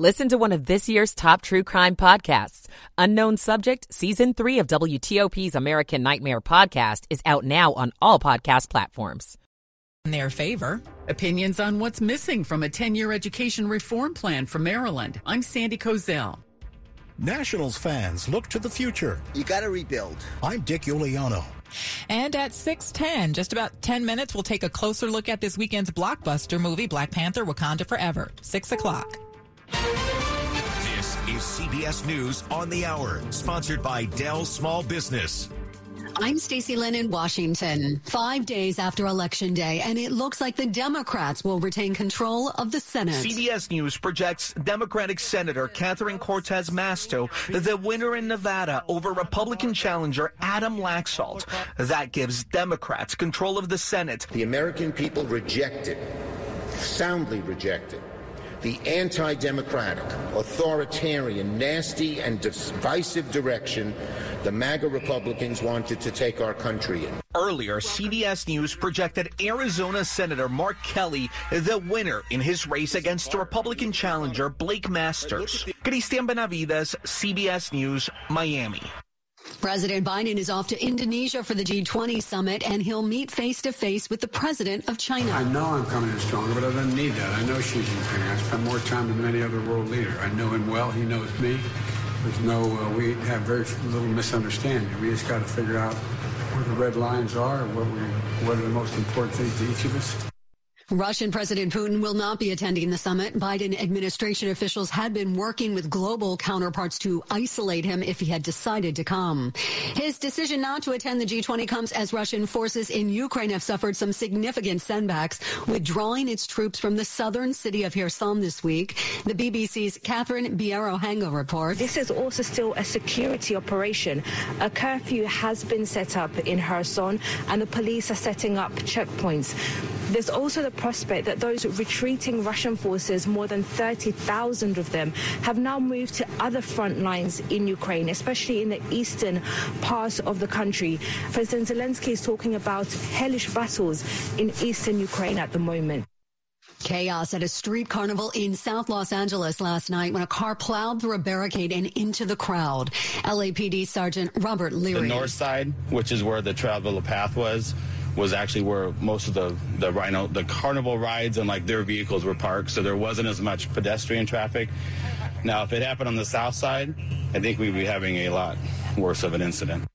Listen to one of this year's top true crime podcasts. Unknown Subject, Season 3 of WTOP's American Nightmare podcast is out now on all podcast platforms. In their favor, opinions on what's missing from a 10 year education reform plan for Maryland. I'm Sandy Kozel. Nationals fans look to the future. You got to rebuild. I'm Dick Uliano. And at 6:10, just about 10 minutes, we'll take a closer look at this weekend's blockbuster movie, Black Panther: Wakanda Forever. Six o'clock. This is CBS News on the Hour, sponsored by Dell Small Business. I'm Stacey Lynn in Washington. Five days after Election Day, and it looks like the Democrats will retain control of the Senate. CBS News projects Democratic Senator Catherine Cortez Masto the winner in Nevada over Republican challenger Adam Laxalt. That gives Democrats control of the Senate. The American people rejected, soundly rejected, the anti democratic, authoritarian, nasty, and divisive direction the MAGA Republicans wanted to take our country in. Earlier, CBS News projected Arizona Senator Mark Kelly the winner in his race against Republican challenger Blake Masters. Cristian Benavides, CBS News, Miami. President Biden is off to Indonesia for the G20 summit, and he'll meet face to face with the president of China. I know I'm coming in stronger, but I don't need that. I know Xi Jinping. I spent more time than any other world leader. I know him well. He knows me. There's no, uh, we have very little misunderstanding. We just got to figure out where the red lines are, what we, what are the most important things to each of us. Russian President Putin will not be attending the summit. Biden administration officials had been working with global counterparts to isolate him if he had decided to come. His decision not to attend the G20 comes as Russian forces in Ukraine have suffered some significant setbacks, withdrawing its troops from the southern city of Kherson this week. The BBC's Catherine Byaruhanga reports. This is also still a security operation. A curfew has been set up in Kherson and the police are setting up checkpoints. There's also the prospect that those retreating Russian forces, more than 30,000 of them, have now moved to other front lines in Ukraine, especially in the eastern part of the country. President Zelensky is talking about hellish battles in eastern Ukraine at the moment. Chaos at a street carnival in South Los Angeles last night when a car plowed through a barricade and into the crowd. LAPD Sergeant Robert Leary. The north side, which is where the travel path was, was actually where most of the the rhino the carnival rides and like their vehicles were parked, so there wasn't as much pedestrian traffic. Now, if it happened on the south side, I think we'd be having a lot worse of an incident.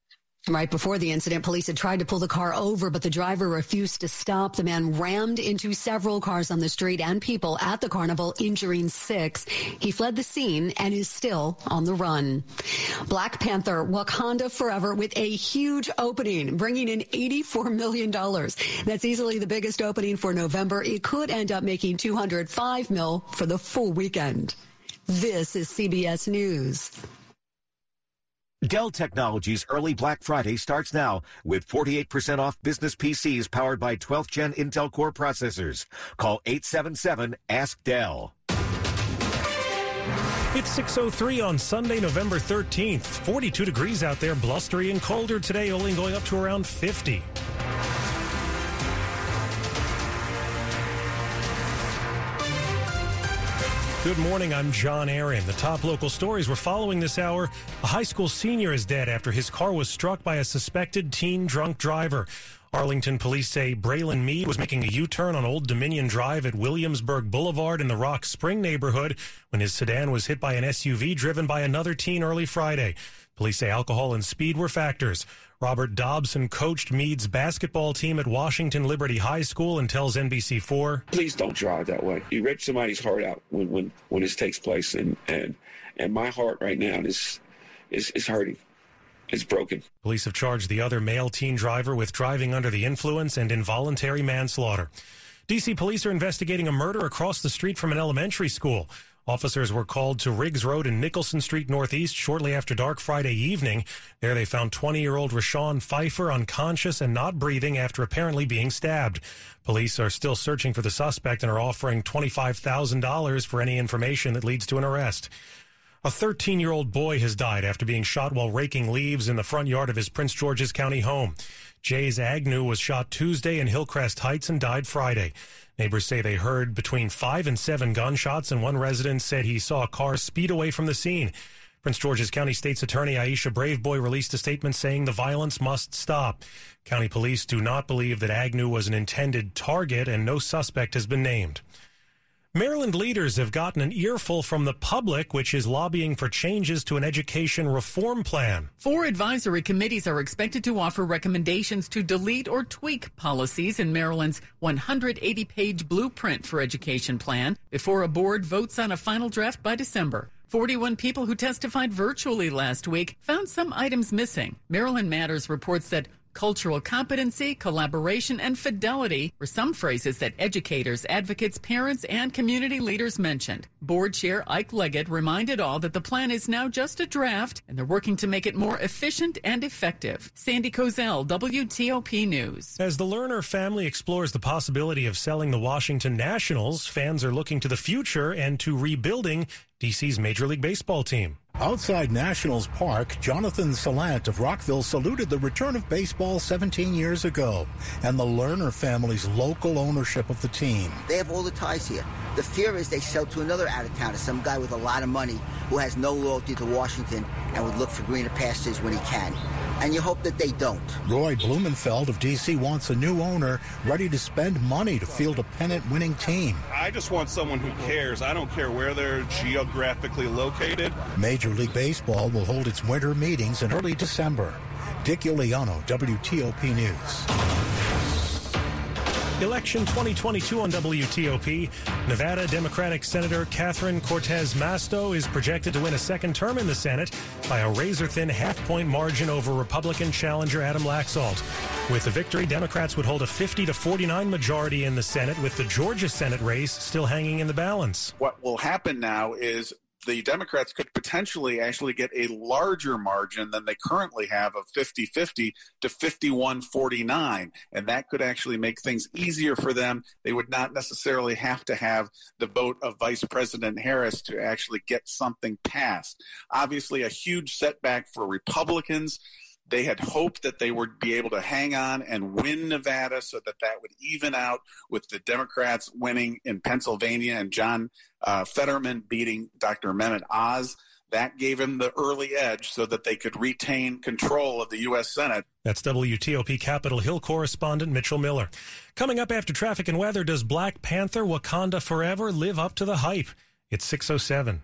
Right before the incident, police had tried to pull the car over, but the driver refused to stop. The man rammed into several cars on the street and people at the carnival, injuring six. He fled the scene and is still on the run. Black Panther Wakanda Forever with a huge opening, bringing in $84 million. That's easily the biggest opening for November. It could end up making 205 mil for the full weekend. This is CBS News. Dell Technologies early Black Friday starts now with 48% off business PCs powered by 12th gen Intel Core processors. Call 877 Ask Dell. It's 6.03 on Sunday, November 13th. 42 degrees out there, blustery and colder today, only going up to around 50. Good morning. I'm John Aaron. The top local stories we're following this hour. A high school senior is dead after his car was struck by a suspected teen drunk driver. Arlington police say Braylon Mead was making a U-turn on Old Dominion Drive at Williamsburg Boulevard in the Rock Spring neighborhood when his sedan was hit by an SUV driven by another teen early Friday. Police say alcohol and speed were factors. Robert Dobson coached Mead's basketball team at Washington Liberty High School and tells NBC4. Please don't drive that way. You rip somebody's heart out when, when, when this takes place. And, and, and my heart right now is, is, is hurting. It's broken. Police have charged the other male teen driver with driving under the influence and involuntary manslaughter. DC police are investigating a murder across the street from an elementary school. Officers were called to Riggs Road and Nicholson Street Northeast shortly after dark Friday evening. There they found 20 year old Rashawn Pfeiffer unconscious and not breathing after apparently being stabbed. Police are still searching for the suspect and are offering $25,000 for any information that leads to an arrest. A 13 year old boy has died after being shot while raking leaves in the front yard of his Prince George's County home. Jays Agnew was shot Tuesday in Hillcrest Heights and died Friday. Neighbors say they heard between five and seven gunshots, and one resident said he saw a car speed away from the scene. Prince George's County State's Attorney Aisha Braveboy released a statement saying the violence must stop. County police do not believe that Agnew was an intended target, and no suspect has been named. Maryland leaders have gotten an earful from the public, which is lobbying for changes to an education reform plan. Four advisory committees are expected to offer recommendations to delete or tweak policies in Maryland's 180 page blueprint for education plan before a board votes on a final draft by December. 41 people who testified virtually last week found some items missing. Maryland Matters reports that cultural competency, collaboration, and fidelity were some phrases that educators, advocates, parents, and community leaders mentioned. Board Chair Ike Leggett reminded all that the plan is now just a draft and they're working to make it more efficient and effective. Sandy Kozel, WTOP News. As the Lerner family explores the possibility of selling the Washington Nationals, fans are looking to the future and to rebuilding DC's Major League Baseball team. Outside Nationals Park, Jonathan Salant of Rockville saluted the return of baseball 17 years ago and the Lerner family's local ownership of the team. They have all the ties here. The fear is they sell to another out of towner, some guy with a lot of money who has no loyalty to Washington and would look for greener pastures when he can. And you hope that they don't. Roy Blumenfeld of D.C. wants a new owner ready to spend money to field a pennant winning team. I just want someone who cares. I don't care where they're geographically located. Major League Baseball will hold its winter meetings in early December. Dick Uliano, WTOP News. Election 2022 on WTOP. Nevada Democratic Senator Catherine Cortez Masto is projected to win a second term in the Senate by a razor thin half point margin over Republican challenger Adam Laxalt. With the victory, Democrats would hold a 50 to 49 majority in the Senate, with the Georgia Senate race still hanging in the balance. What will happen now is the Democrats could potentially actually get a larger margin than they currently have of 50 50 to 51 49. And that could actually make things easier for them. They would not necessarily have to have the vote of Vice President Harris to actually get something passed. Obviously, a huge setback for Republicans. They had hoped that they would be able to hang on and win Nevada so that that would even out with the Democrats winning in Pennsylvania and John uh, Fetterman beating Dr. Mehmet Oz. That gave him the early edge so that they could retain control of the U.S. Senate. That's WTOP Capitol Hill correspondent Mitchell Miller. Coming up after traffic and weather, does Black Panther Wakanda Forever live up to the hype? It's 607.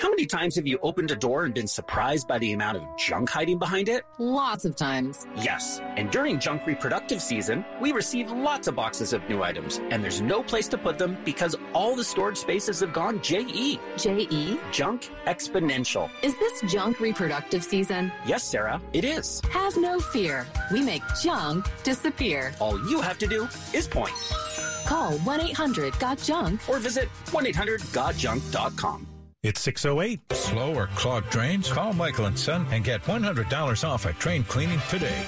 how many times have you opened a door and been surprised by the amount of junk hiding behind it? Lots of times. Yes. And during junk reproductive season, we receive lots of boxes of new items, and there's no place to put them because all the storage spaces have gone JE. JE? Junk exponential. Is this junk reproductive season? Yes, Sarah, it is. Have no fear. We make junk disappear. All you have to do is point. Call 1 800 GOT JUNK or visit 1 800 GotJunk.com. It's 608. Slow or clogged drains? Call Michael and Son and get $100 off at drain cleaning today.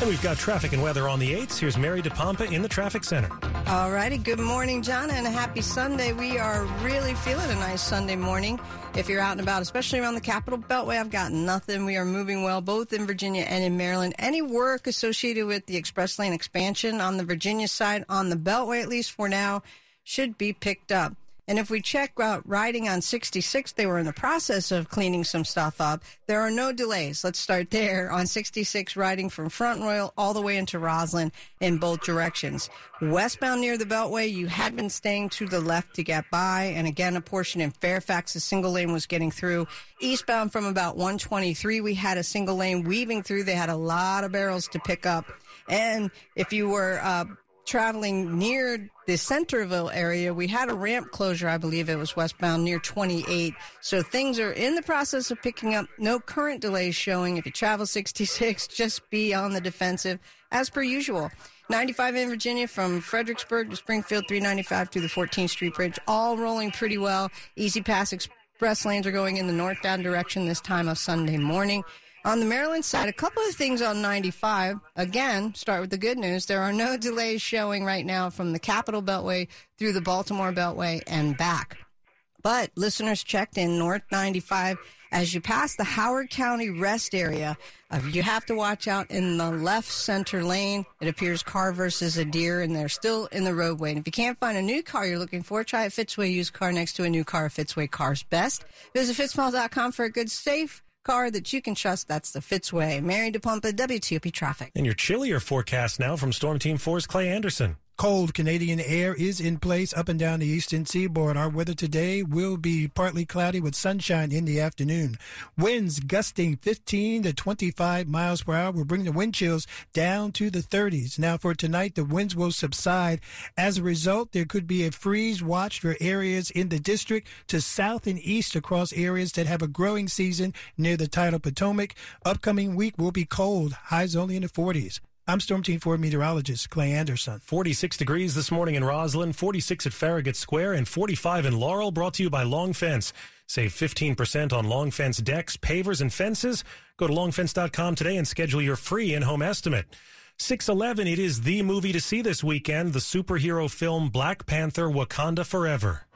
And we've got traffic and weather on the 8s. Here's Mary DePompa in the traffic center. All righty. Good morning, John, and a happy Sunday. We are really feeling a nice Sunday morning. If you're out and about, especially around the Capital Beltway, I've got nothing. We are moving well, both in Virginia and in Maryland. Any work associated with the express lane expansion on the Virginia side, on the Beltway at least for now, should be picked up. And if we check out riding on 66, they were in the process of cleaning some stuff up. There are no delays. Let's start there on 66 riding from Front Royal all the way into Rosslyn in both directions. Westbound near the Beltway, you had been staying to the left to get by. And again, a portion in Fairfax, a single lane was getting through. Eastbound from about 123, we had a single lane weaving through. They had a lot of barrels to pick up. And if you were, uh, traveling near the Centreville area, we had a ramp closure. I believe it was westbound near 28. So things are in the process of picking up. No current delays showing. If you travel 66, just be on the defensive as per usual. 95 in Virginia from Fredericksburg to Springfield, 395 to the 14th Street Bridge, all rolling pretty well. E-ZPass Express lanes are going in the northbound direction this time of Sunday morning. On the Maryland side, a couple of things on 95. Again, start with the good news. There are no delays showing right now from the Capital Beltway through the Baltimore Beltway and back. But listeners checked in North 95 as you pass the Howard County rest area. Uh, you have to watch out in the left center lane. It appears car versus a deer, and they're still in the roadway. And if you can't find a new car you're looking for, try a Fitzway used car next to a new car. Fitzway Cars Best. Visit fitzmall.com for a good, safe car that you can trust. That's the Fitzway. Mary DePompa, WTOP Traffic. And your chillier forecast now from Storm Team 4's Clay Anderson. Cold Canadian air is in place up and down the eastern seaboard. Our weather today will be partly cloudy with sunshine in the afternoon. Winds gusting 15 to 25 miles per hour will bring the wind chills down to the 30s. Now for tonight, the winds will subside. As a result, there could be a freeze watch for areas in the district to south and east across areas that have a growing season near the tidal Potomac. Upcoming week will be cold, highs only in the 40s. I'm Storm Team 4 meteorologist Clay Anderson. 46 degrees this morning in Rosslyn, 46 at Farragut Square, and 45 in Laurel, brought to you by Long Fence. Save 15% on Long Fence decks, pavers, and fences. Go to longfence.com today and schedule your free in-home estimate. 611, it is the movie to see this weekend, the superhero film Black Panther Wakanda Forever.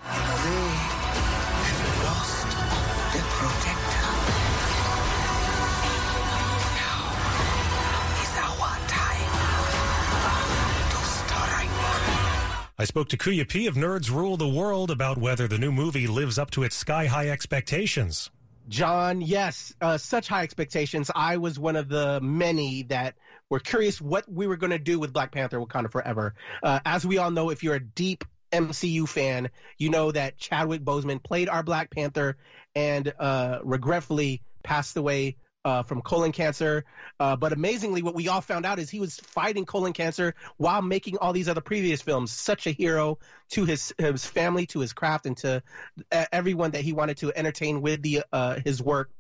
I spoke to Kuya P of Nerds Rule the World about whether the new movie lives up to its sky high expectations. John, yes, uh, such high expectations. I was one of the many that were curious what we were going to do with Black Panther Wakanda Forever. Uh, as we all know, if you're a deep MCU fan, you know that Chadwick Boseman played our Black Panther and uh, regretfully passed away uh, from colon cancer. Uh, but amazingly, what we all found out is he was fighting colon cancer while making all these other previous films. Such a hero to his his family, to his craft, and to everyone that he wanted to entertain with the uh, his work.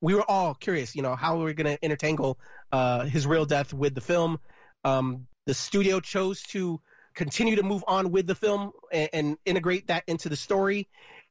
We were all curious, you know, how we were going to intertangle uh, his real death with the film. Um, the studio chose to continue to move on with the film and, and integrate that into the story.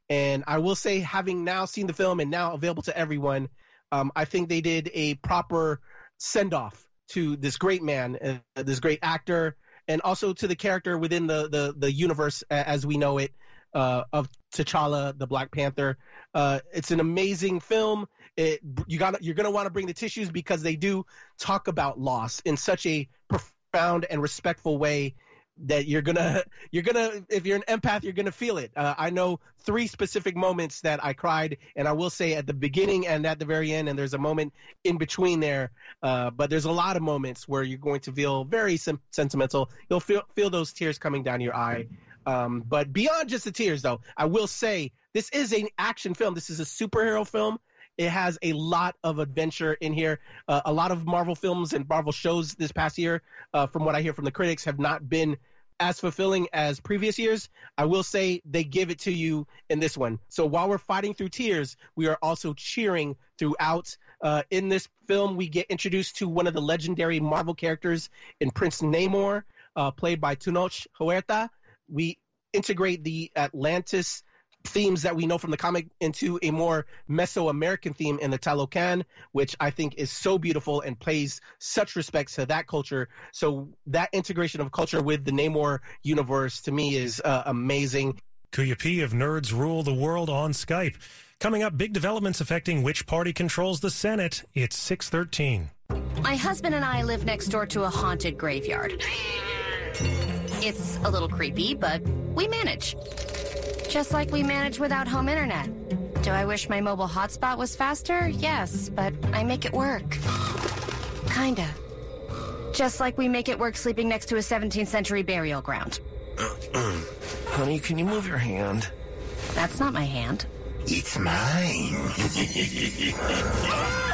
And I will say, having now seen the film and now available to everyone, um, I think they did a proper send off to this great man, uh, this great actor, and also to the character within the the, the universe as we know it uh, of T'Challa, the Black Panther. Uh, it's an amazing film. It, you got you're gonna want to bring the tissues because they do talk about loss in such a profound and respectful way that you're gonna you're gonna if you're an empath you're gonna feel it. Uh, i know three specific moments that i cried and i will say at the beginning and at the very end and there's a moment in between there uh, but there's a lot of moments where you're going to feel very sim- sentimental. You'll feel feel those tears coming down your eye. Um, but beyond just the tears though i will say this is an action film. This is a superhero film it has a lot of adventure in here. Uh, a lot of Marvel films and Marvel shows this past year, uh, from what I hear from the critics, have not been as fulfilling as previous years. I will say they give it to you in this one. So while we're fighting through tears, we are also cheering throughout. Uh, in this film, we get introduced to one of the legendary Marvel characters in Prince Namor, uh, played by Tenoch Huerta. We integrate the Atlantis themes that we know from the comic into a more Mesoamerican theme in the Talocan, which I think is so beautiful and pays such respect to that culture. So that integration of culture with the Namor universe to me is uh, amazing. Kuya P of Nerds Rule the World on Skype. Coming up, big developments affecting which party controls the Senate. It's 613. My husband and I live next door to a haunted graveyard. It's a little creepy, but we manage. Just like we manage without home internet. Do I wish my mobile hotspot was faster? Yes, but I make it work. Kinda. Just like we make it work sleeping next to a 17th century burial ground. Honey, can you move your hand? That's not my hand. It's mine.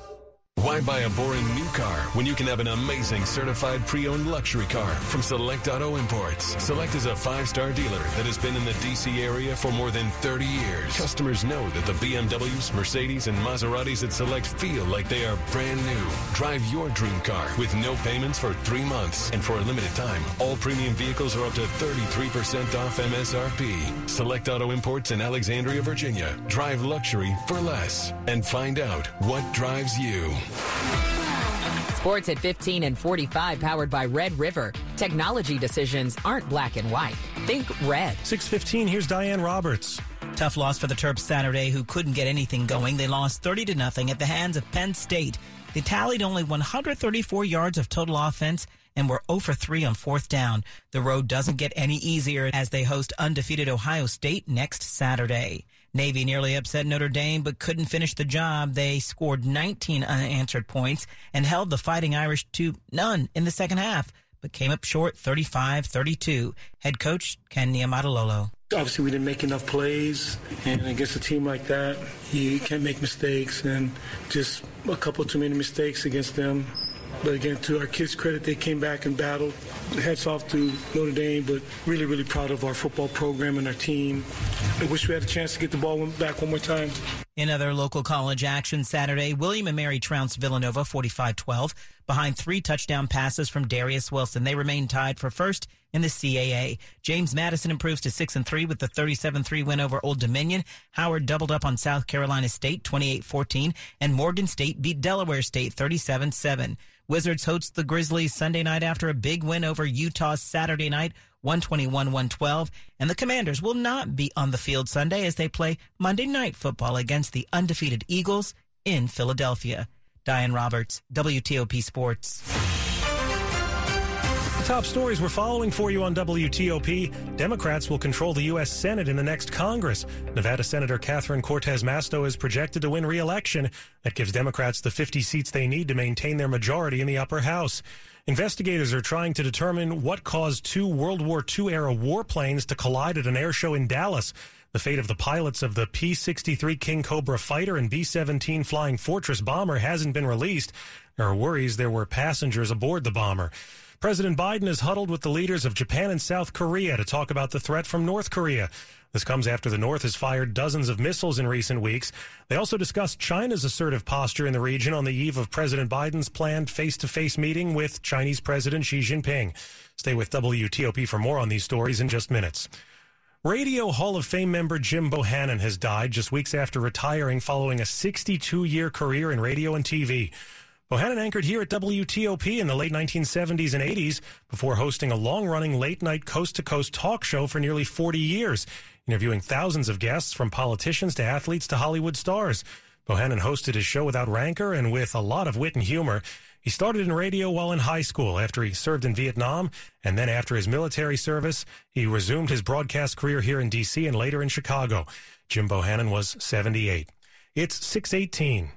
Why buy a boring new car when you can have an amazing certified pre-owned luxury car from Select Auto Imports? Select is a five-star dealer that has been in the DC area for more than 30 years. Customers know that the BMWs, Mercedes, and Maseratis at Select feel like they are brand new. Drive your dream car with no payments for three months. And for a limited time, all premium vehicles are up to 33% off MSRP. Select Auto Imports in Alexandria, Virginia. Drive luxury for less and find out what drives you. Sports at 15 and 45 powered by Red River. Technology decisions aren't black and white. Think red. 615, here's Diane Roberts. Tough loss for the Terps Saturday, who couldn't get anything going. They lost 30 to nothing at the hands of Penn State. They tallied only 134 yards of total offense and were 0 for 3 on fourth down. The road doesn't get any easier as they host undefeated Ohio State next Saturday. Navy nearly upset Notre Dame but couldn't finish the job. They scored 19 unanswered points and held the Fighting Irish to none in the second half, but came up short 35-32. Head coach Ken Niumatalolo. Obviously, we didn't make enough plays, and against a team like that, you can't make mistakes, and just a couple too many mistakes against them. But again, to our kids' credit, they came back and battled. Hats off to Notre Dame, but really, really proud of our football program and our team. I wish we had a chance to get the ball back one more time. In other local college action Saturday, William and Mary trounced Villanova 45-12 behind three touchdown passes from Darius Wilson. They remain tied for first in the CAA. James Madison improves to 6 and 3 with the 37-3 win over Old Dominion. Howard doubled up on South Carolina State 28-14 and Morgan State beat Delaware State 37-7. Wizards host the Grizzlies Sunday night after a big win over Utah Saturday night, 121-112. And the Commanders will not be on the field Sunday as they play Monday night football against the undefeated Eagles in Philadelphia. Diane Roberts, WTOP Sports. Top stories we're following for you on WTOP. Democrats will control the U.S. Senate in the next Congress. Nevada Senator Catherine Cortez Masto is projected to win re-election. That gives Democrats the 50 seats they need to maintain their majority in the upper house. Investigators are trying to determine what caused two World War II era warplanes to collide at an air show in Dallas. The fate of the pilots of the P 63 King Cobra fighter and B 17 Flying Fortress bomber hasn't been released. There are worries there were passengers aboard the bomber. President Biden is huddled with the leaders of Japan and South Korea to talk about the threat from North Korea. This comes after the North has fired dozens of missiles in recent weeks. They also discussed China's assertive posture in the region on the eve of President Biden's planned face to face meeting with Chinese President Xi Jinping. Stay with WTOP for more on these stories in just minutes. Radio Hall of Fame member Jim Bohannon has died just weeks after retiring following a 62 year career in radio and TV. Bohannon anchored here at WTOP in the late 1970s and 80s before hosting a long running late night coast to coast talk show for nearly 40 years, interviewing thousands of guests from politicians to athletes to Hollywood stars. Bohannon hosted his show without rancor and with a lot of wit and humor. He started in radio while in high school after he served in Vietnam, and then after his military service, he resumed his broadcast career here in D.C. and later in Chicago. Jim Bohannon was 78. It's 618.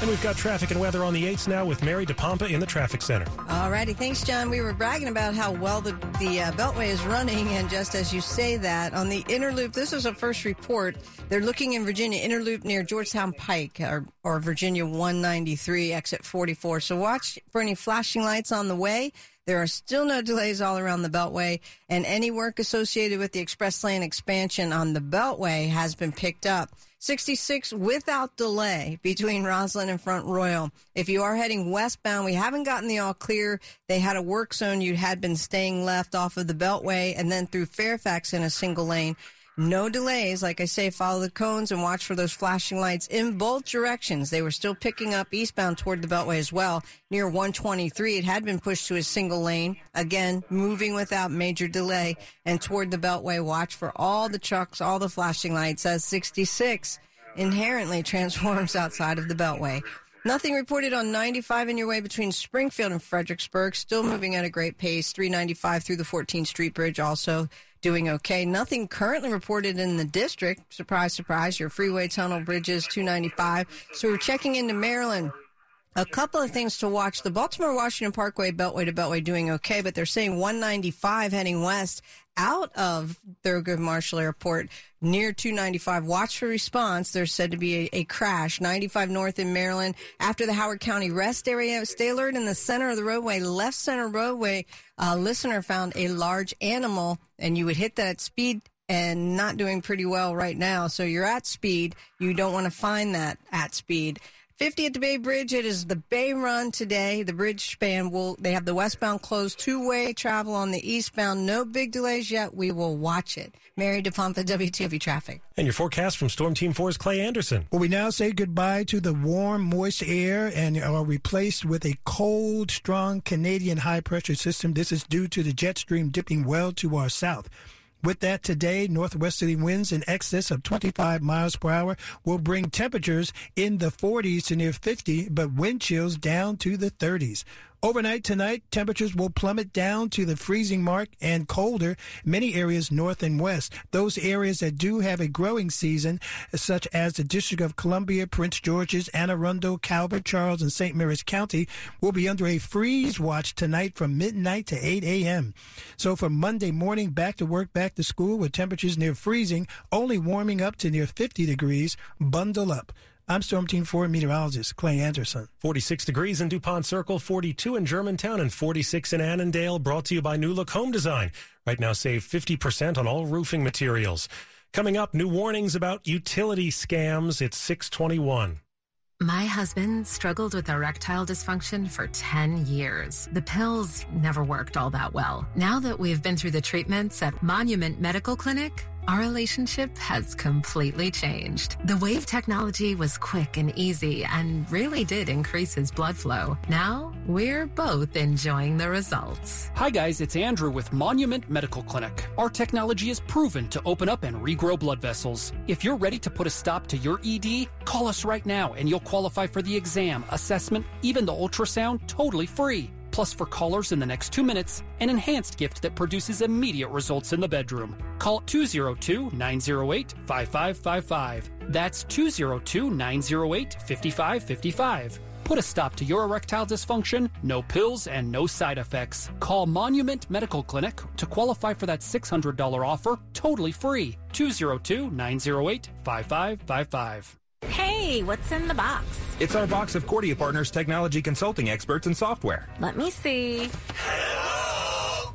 And we've got traffic and weather on the 8s now with Mary DePompa in the traffic center. All righty. Thanks, John. We were bragging about how well the, the uh, Beltway is running. And just as you say that, on the inner loop, this is a first report. They're looking in Virginia, inner loop near Georgetown Pike or, or Virginia 193, exit 44. So watch for any flashing lights on the way. There are still no delays all around the Beltway, and any work associated with the express lane expansion on the Beltway has been picked up. 66 without delay between Rosslyn and Front Royal. If you are heading westbound, we haven't gotten the all clear. They had a work zone. You had been staying left off of the Beltway and then through Fairfax in a single lane. No delays. Like I say, follow the cones and watch for those flashing lights in both directions. They were still picking up eastbound toward the Beltway as well. Near 123, it had been pushed to a single lane. Again, moving without major delay. And toward the Beltway, watch for all the trucks, all the flashing lights as 66 inherently transforms outside of the Beltway. Nothing reported on 95 in your way between Springfield and Fredericksburg. Still moving at a great pace. 395 through the 14th Street Bridge also doing okay. Nothing currently reported in the district. Surprise, surprise. Your freeway tunnel bridges 295. So we're checking into Maryland. A couple of things to watch. The Baltimore Washington Parkway Beltway to Beltway doing okay, but they're saying 195 heading west out of Thurgood Marshall Airport near 295. Watch for response. There's said to be a, a, crash. 95 north in Maryland after the Howard County rest area. Stay alert in the center of the roadway, left center roadway. A listener found a large animal and you would hit that speed and not doing pretty well right now. So you're at speed. You don't want to find that at speed. 50 at the Bay Bridge. It is the Bay Run today. The bridge span will, they have the westbound closed two way travel on the eastbound. No big delays yet. We will watch it. Mary DePompa, WTOP Traffic. And your forecast from Storm Team 4's Clay Anderson. Well, we now say goodbye to the warm, moist air and are replaced with a cold, strong Canadian high pressure system. This is due to the jet stream dipping well to our south. With that, today, northwesterly winds in excess of 25 miles per hour will bring temperatures in the 40s to near 50, but wind chills down to the 30s. Overnight tonight, temperatures will plummet down to the freezing mark and colder many areas north and west. Those areas that do have a growing season, such as the District of Columbia, Prince George's, Anne Arundel, Calvert, Charles, and St. Mary's County, will be under a freeze watch tonight from midnight to 8 a.m. So for Monday morning, back to work, back to school with temperatures near freezing, only warming up to near 50 degrees, bundle up. I'm Storm Team 4 meteorologist Clay Anderson. 46 degrees in DuPont Circle, 42 in Germantown, and 46 in Annandale. Brought to you by New Look Home Design. Right now, save 50% on all roofing materials. Coming up, new warnings about utility scams. It's 621. My husband struggled with erectile dysfunction for 10 years. The pills never worked all that well. Now that we've been through the treatments at Monument Medical Clinic, our relationship has completely changed. The Wave technology was quick and easy and really did increase his blood flow. Now we're both enjoying the results. Hi, guys, it's Andrew with Monument Medical Clinic. Our technology is proven to open up and regrow blood vessels. If you're ready to put a stop to your ED, call us right now and you'll qualify for the exam, assessment, even the ultrasound totally free. Plus, for callers in the next two minutes, an enhanced gift that produces immediate results in the bedroom. Call 202 908 5555. That's 202 908 5555. Put a stop to your erectile dysfunction, no pills, and no side effects. Call Monument Medical Clinic to qualify for that $600 offer totally free. 202 908 5555. Hey, what's in the box? It's our box of Cordia Partners technology consulting experts and software. Let me see.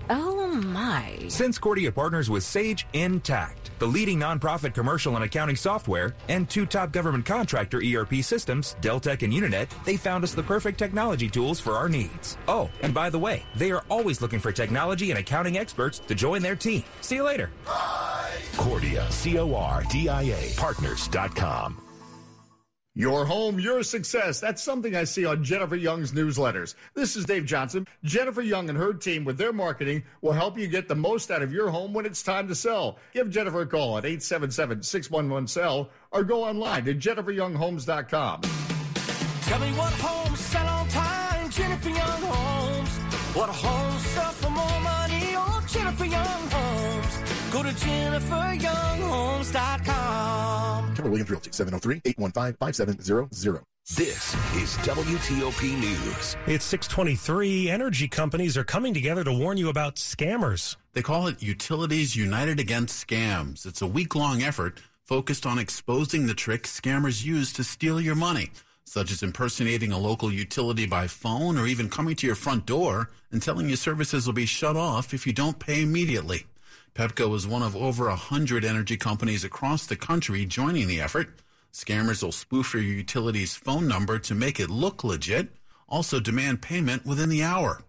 Oh my. Since Cordia partners with Sage Intacct, the leading nonprofit commercial and accounting software, and two top government contractor ERP systems, Deltek and Unanet, they found us the perfect technology tools for our needs. Oh, and by the way, they are always looking for technology and accounting experts to join their team. See you later. Bye. Cordia, C O R D I A, partners.com. Your home, your success. That's something I see on Jennifer Young's newsletters. This is Dave Johnson. Jennifer Young and her team with their marketing will help you get the most out of your home when it's time to sell. Give Jennifer a call at 877-611-SELL or go online to jenniferyounghomes.com. Tell me what homes sell on time, Jennifer Young Homes. What homes sell for more money, oh, Jennifer Young Homes. Go to jenniferyounghomes.com. Keller Williams Realty, 703-815-5700. This is WTOP News. It's 623. Energy companies are coming together to warn you about scammers. They call it Utilities United Against Scams. It's a week long effort focused on exposing the tricks scammers use to steal your money, such as impersonating a local utility by phone or even coming to your front door and telling you services will be shut off if you don't pay immediately. Pepco is one of over a hundred energy companies across the country joining the effort. Scammers will spoof your utility's phone number to make it look legit, also demand payment within the hour.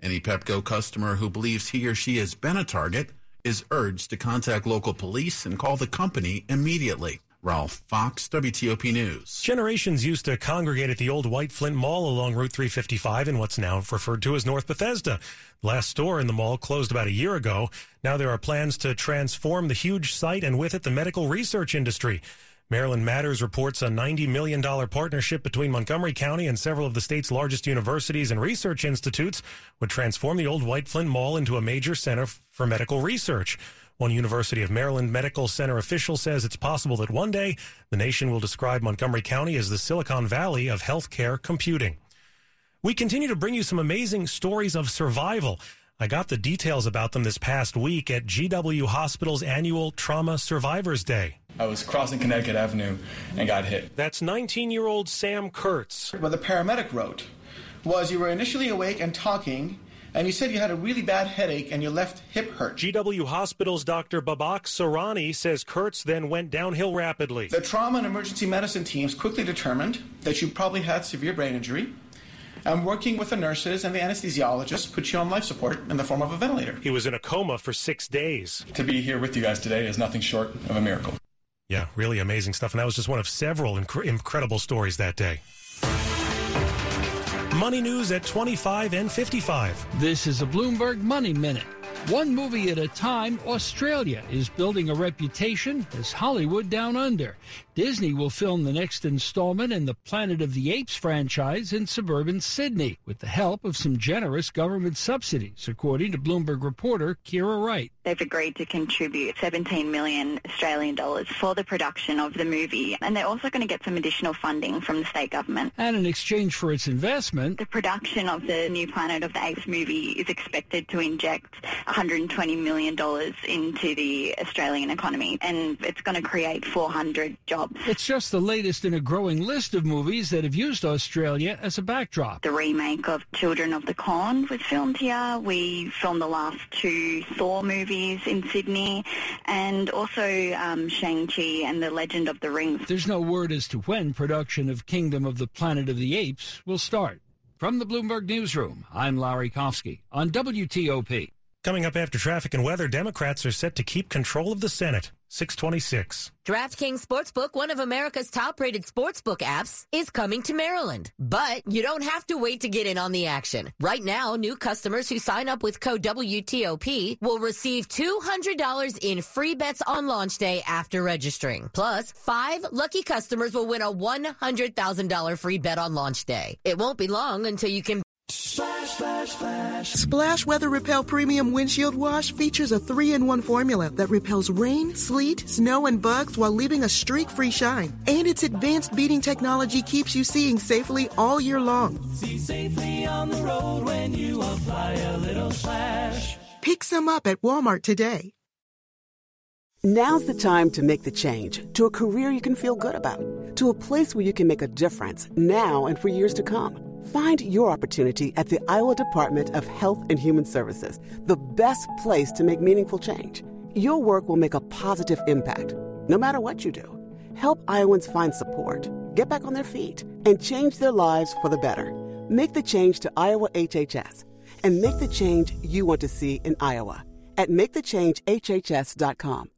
Any Pepco customer who believes he or she has been a target is urged to contact local police and call the company immediately. Ralph Fox, WTOP News. Generations used to congregate at the old White Flint Mall along Route 355 in what's now referred to as North Bethesda. The last store in the mall closed about a year ago. Now there are plans to transform the huge site and with it the medical research industry. Maryland Matters reports a $90 million partnership between Montgomery County and several of the state's largest universities and research institutes would transform the old White Flint Mall into a major center for medical research. One University of Maryland Medical Center official says it's possible that one day the nation will describe Montgomery County as the Silicon Valley of healthcare computing. We continue to bring you some amazing stories of survival. I got the details about them this past week at GW Hospital's annual Trauma Survivors Day. I was crossing Connecticut Avenue and got hit. That's 19 year old Sam Kurtz. What the paramedic wrote was you were initially awake and talking, and you said you had a really bad headache and your left hip hurt. GW Hospital's Dr. Babak Sarani says Kurtz then went downhill rapidly. The trauma and emergency medicine teams quickly determined that you probably had severe brain injury and working with the nurses and the anesthesiologists put you on life support in the form of a ventilator. He was in a coma for six days. To be here with you guys today is nothing short of a miracle. Yeah, really amazing stuff. And that was just one of several inc- incredible stories that day. Money news at 25 and 55. This is a Bloomberg Money Minute. One movie at a time, Australia is building a reputation as Hollywood Down Under. Disney will film the next installment in the Planet of the Apes franchise in suburban Sydney with the help of some generous government subsidies, according to Bloomberg reporter Kira Wright. They've agreed to contribute 17 million Australian dollars for the production of the movie, and they're also going to get some additional funding from the state government. And in exchange for its investment, the production of the new Planet of the Apes movie is expected to inject 120 million dollars into the Australian economy, and it's going to create 400 jobs. It's just the latest in a growing list of movies that have used Australia as a backdrop. The remake of Children of the Corn was filmed here. We filmed the last two Thor movies in Sydney, and also um, Shang-Chi and The Legend of the Rings. There's no word as to when production of Kingdom of the Planet of the Apes will start. From the Bloomberg Newsroom, I'm Larry Kofsky on WTOP. Coming up after traffic and weather, Democrats are set to keep control of the Senate. 626. DraftKings Sportsbook, one of America's top rated sportsbook apps, is coming to Maryland. But you don't have to wait to get in on the action. Right now, new customers who sign up with code WTOP will receive $200 in free bets on launch day after registering. Plus, five lucky customers will win a $100,000 free bet on launch day. It won't be long until you can splash, splash. Splash Weather Repel Premium Windshield Wash features a three in one formula that repels rain, sleet, snow, and bugs while leaving a streak free shine. And its advanced beading technology keeps you seeing safely all year long. See safely on the road when you apply a little splash. Pick some up at Walmart today. Now's the time to make the change to a career you can feel good about, to a place where you can make a difference now and for years to come. Find your opportunity at the Iowa Department of Health and Human Services, the best place to make meaningful change. Your work will make a positive impact, no matter what you do. Help Iowans find support, get back on their feet, and change their lives for the better. Make the change to Iowa HHS and make the change you want to see in Iowa at makethechangehhs.com.